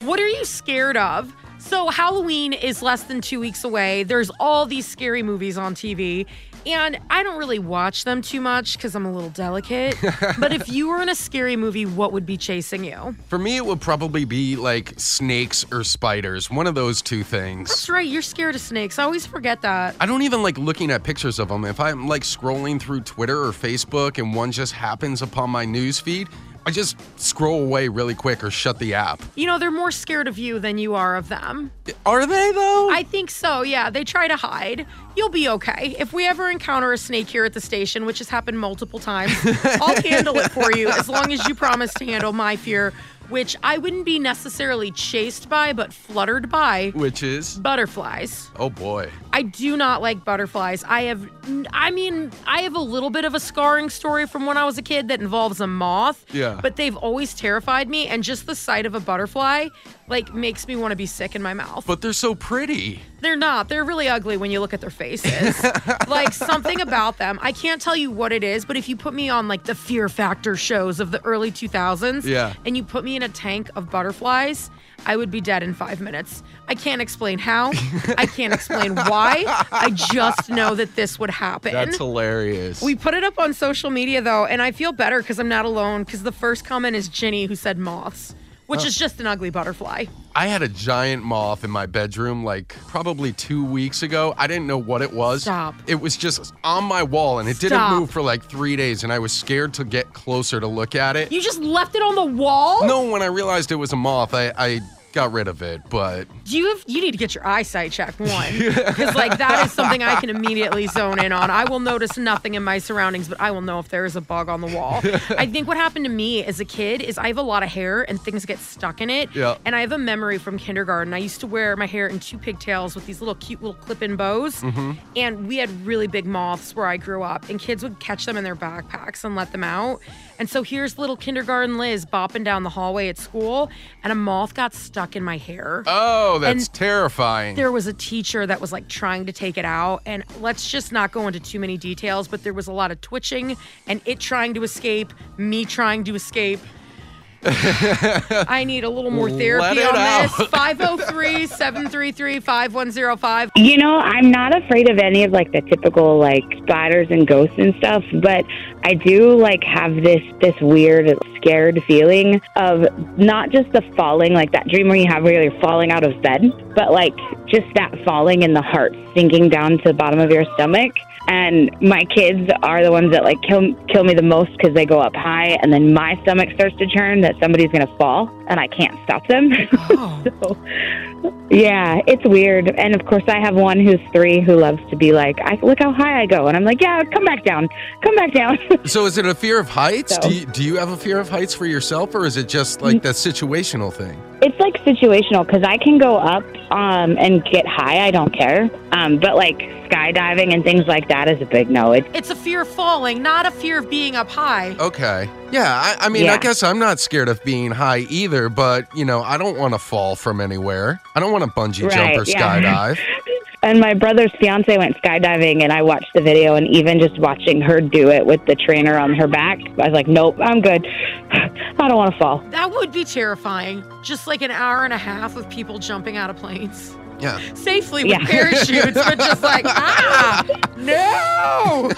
What are you scared of? So, Halloween is less than two weeks away. There's all these scary movies on TV, and I don't really watch them too much because I'm a little delicate. but if you were in a scary movie, what would be chasing you? For me, it would probably be like snakes or spiders. One of those two things. That's right, you're scared of snakes. I always forget that. I don't even like looking at pictures of them. If I'm like scrolling through Twitter or Facebook and one just happens upon my news feed, I just scroll away really quick or shut the app. You know, they're more scared of you than you are of them. Are they though? I think so, yeah. They try to hide. You'll be okay. If we ever encounter a snake here at the station, which has happened multiple times, I'll handle it for you as long as you promise to handle my fear, which I wouldn't be necessarily chased by, but fluttered by Which is? butterflies. Oh boy. I do not like butterflies. I have, I mean, I have a little bit of a scarring story from when I was a kid that involves a moth. Yeah. But they've always terrified me, and just the sight of a butterfly, like, makes me want to be sick in my mouth. But they're so pretty. They're not. They're really ugly when you look at their faces. like something about them. I can't tell you what it is, but if you put me on like the Fear Factor shows of the early 2000s, Yeah. and you put me in a tank of butterflies, I would be dead in five minutes. I can't explain how. I can't explain why. I just know that this would happen. That's hilarious. we put it up on social media though, and I feel better because I'm not alone. Because the first comment is Ginny who said moths, which is just an ugly butterfly. I had a giant moth in my bedroom like probably two weeks ago. I didn't know what it was. Stop. It was just on my wall and it didn't move for like three days, and I was scared to get closer to look at it. You just left it on the wall? no, when I realized it was a moth, I, I got rid of it, but Do you have you need to get your eyesight checked one because like that is something I can immediately zone in on. I will notice nothing in my surroundings, but I will know if there is a bug on the wall. I think what happened to me as a kid is I have a lot of hair and things get stuck in it. Yeah. And I have a memory from kindergarten. I used to wear my hair in two pigtails with these little cute little clip-in bows, mm-hmm. and we had really big moths where I grew up, and kids would catch them in their backpacks and let them out. And so here's little kindergarten Liz bopping down the hallway at school, and a moth got stuck in my hair. oh, that's And terrifying. there was a teacher that was like trying to take it out and let's just not go into too many details but there was a lot of twitching and it trying to escape me trying to escape I need a little more therapy it on out. this. 503 733 5105. You know, I'm not afraid of any of like the typical like spiders and ghosts and stuff, but I do like have this this weird scared feeling of not just the falling, like that dream where you have where you're falling out of bed, but like just that falling and the heart sinking down to the bottom of your stomach. And my kids are the ones that like kill kill me the most because they go up high, and then my stomach starts to churn that somebody's gonna fall, and I can't stop them. Oh. so, yeah, it's weird. And of course, I have one who's three who loves to be like, "I look how high I go," and I'm like, "Yeah, come back down, come back down." so is it a fear of heights? So- Do, you, do you have a fear of heights for yourself, or is it just like that situational thing? it's like situational because I can go up um, and get high. I don't care. Um, but like skydiving and things like that is a big no. It's It's a fear of falling, not a fear of being up high. Okay. Yeah, I, I mean, I guess I'm not scared of being high either, but, you know, I don't want to fall from anywhere. I don't want to bungee jump Right, or yeah. skydive. And my brother's fiance went skydiving, and I watched the video. And even just watching her do it with the trainer on her back, I was like, "Nope, I'm good. I don't want to fall." That would be terrifying. Just like an hour and a half of people jumping out of planes. Yeah. Safely with Yeah. parachutes, but just like, ah, no.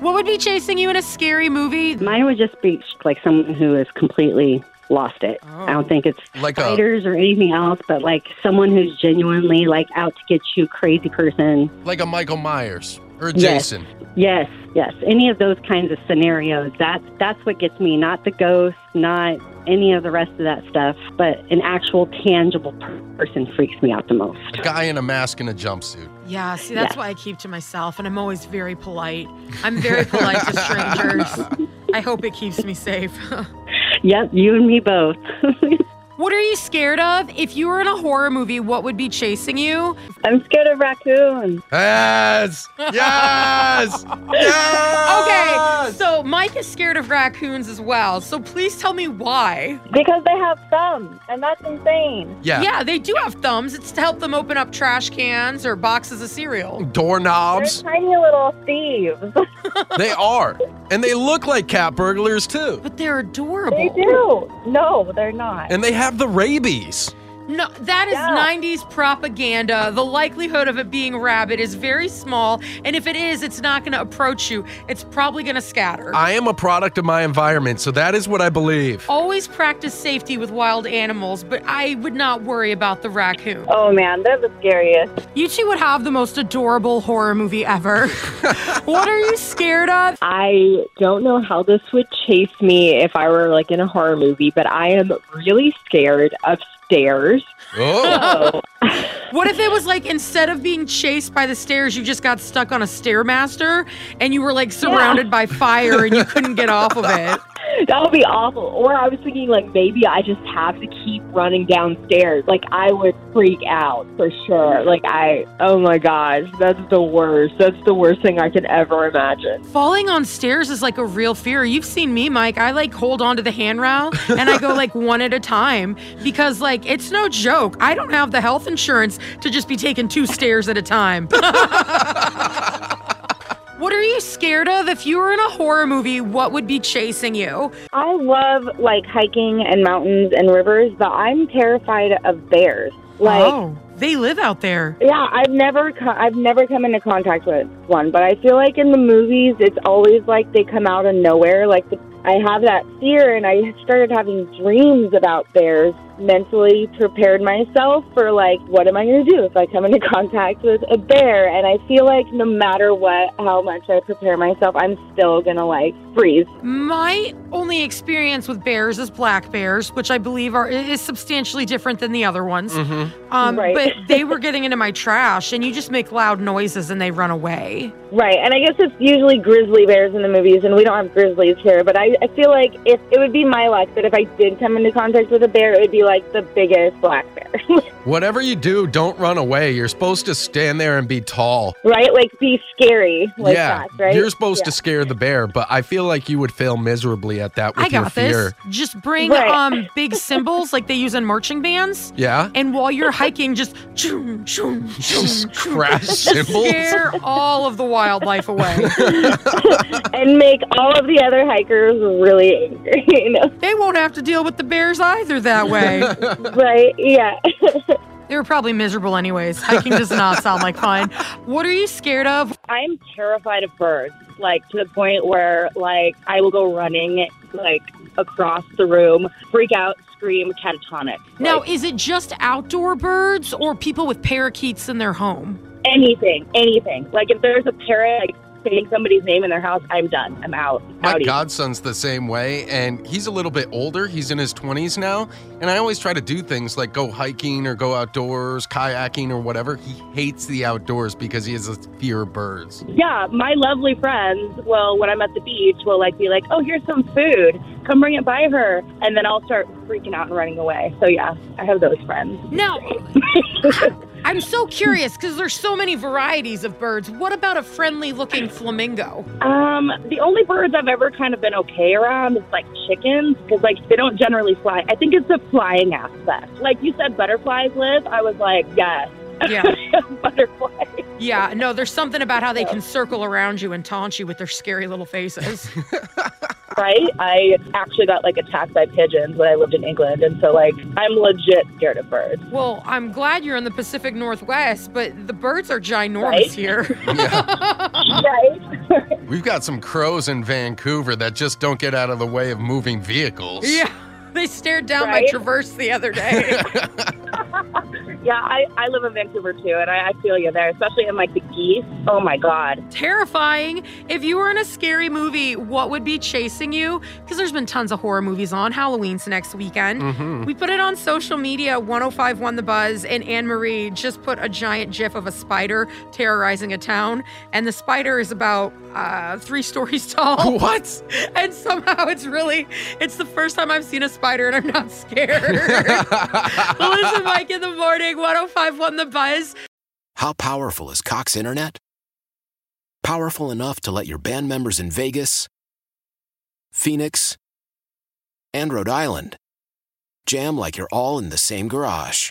what would be chasing you in a scary movie? Mine would just be like someone who is completely lost it. I don't oh. think it's Like a- or anything else, but like someone who's genuinely like out to get you, crazy person. Like a Michael Myers or a Yes. Jason. Yes, yes. Any of those kinds of scenarios. That's that's what gets me. Not the ghost, not any of the rest of that stuff, but an actual tangible per- person freaks me out the most. A guy in a mask and a jumpsuit. Yeah, see, that's Yeah. why I keep to myself, and I'm always very polite. I'm very polite to strangers. I hope it keeps me safe. Yep, you and me both. what are you scared of? If you were in a horror movie, what would be chasing you? I'm scared of raccoons. Yes! Yes! yes! Okay, so Mike is scared of raccoons as well. So please tell me why. Because they have thumbs, and that's insane. Yeah. Yeah, they do have thumbs. It's to help them open up trash cans or boxes of cereal. Doorknobs. They're Doorknobs. tiny little thieves. they are. And they look like cat burglars too. But they're adorable. they do. No, they're not. And they have the rabies. No, that is Yeah. 90s propaganda. The likelihood of it being rabid is very small, and if it is, it's not going to approach you. It's probably going to scatter. I am a product of my environment, so that is what I believe. Always practice safety with wild animals, but I would not worry about the raccoon. oh man, they're the scariest. You two would have the most adorable horror movie ever. what are you scared of? I don't know how this would chase me if I were like in a horror movie, but I am really scared of stairs. Oh. What if it was like instead of being chased by the stairs, you just got stuck on a stairmaster and you were like surrounded by fire and you couldn't get off of it? That would be awful. Or I was thinking like maybe I just have to keep running downstairs. Like I would freak out for sure. Like I oh my gosh, that's the worst. That's the worst thing I could ever imagine. Falling on stairs is like a real fear. You've seen me, Mike. I like hold on to the handrail and I go like one at a time because like it's no joke. I don't have the health insurance to just be taking two stairs at a time. what are you scared of? If you were in a horror movie, what would be chasing you? I love like hiking and mountains and rivers, but I'm terrified of bears. Like, oh, they live out there. yeah, I've never co- I've never come into contact with one, but I feel like in the movies it's always like they come out of nowhere. Like the, I have that fear, and I started having dreams about bears. Mentally prepared myself for like, what am I going to do if I come into contact with a bear? And I feel like no matter what, how much I prepare myself, I'm still gonna like freeze. My only experience with bears is black bears, which I believe are is substantially different than the other ones. Um, Right. But they were getting into my trash, and you just make loud noises and they run away. Right, and I guess it's usually grizzly bears in the movies, and we don't have grizzlies here. But I, I feel like if it would be my luck that if I did come into contact with a bear, it would be like the biggest black bear, Whatever you do, don't run away. You're supposed to stand there and be tall. right? Like be scary, like yeah, that, right? you're supposed Yeah. to scare the bear, but I feel like you would fail miserably at that with I got your fear. this. Just bring Right. um big cymbals like they use in marching bands. Yeah, And while you're hiking, just choom, choom, choom, choom. crash cymbals. scare all of the wildlife away. and make all of the other hikers really angry. You know, they won't have to deal with the bears either that way. right? Yeah. They were probably miserable anyways. Hiking does not sound like fun. What are you scared of? I'm terrified of birds, like to the point where like I will go running like across the room, freak out, scream, catatonic. Now, Like, is it just outdoor birds or people with parakeets in their home? anything, anything. Like if there's a parrot like saying somebody's name in their house, I'm done. I'm out. My godson's the same way, and he's a little bit older. He's in his 20s now, and I always try to do things like go hiking or go outdoors, kayaking or whatever. He hates the outdoors because he has a fear of birds. Yeah, my lovely friends will, when I'm at the beach, will like be like, "Oh, here's some food. Come bring it by her," and then I'll start freaking out and running away. So yeah, I have those friends. Now, I'm so curious because there's so many varieties of birds. What about a friendly looking flamingo? Um, the only birds I've ever kind of been okay around is like chickens because like they don't generally fly. I think it's the flying aspect. Like you said, butterflies live. I was like, yes, Yeah. butterflies. Yeah, no, there's something about how they can circle around you and taunt you with their scary little faces. Right? I actually got like attacked by pigeons when I lived in England, and so like I'm legit scared of birds. well, I'm glad you're in the Pacific Northwest, but the birds are ginormous Right? here. Yeah, Right? we've got some crows in Vancouver that just don't get out of the way of moving vehicles. yeah. they stared down my Traverse the other day. Yeah, I, I live in Vancouver too, and I, I feel you there, especially in like the geese. Oh my God. Terrifying. If you were in a scary movie, what would be chasing you? Because there's been tons of horror movies on. Halloween's next weekend. Mhm. We put it on social media. 105 The Buzz, and Anne Marie just put a giant gif of a spider terrorizing a town. And the spider is about uh, three stories tall. What? And somehow it's really, it's the first time I've seen a spider and I'm not scared. Listen, Mike, in the morning, 1051 The Buzz. How powerful is Cox Internet? Powerful enough to let your band members in Vegas, Phoenix, and Rhode Island jam like you're all in the same garage.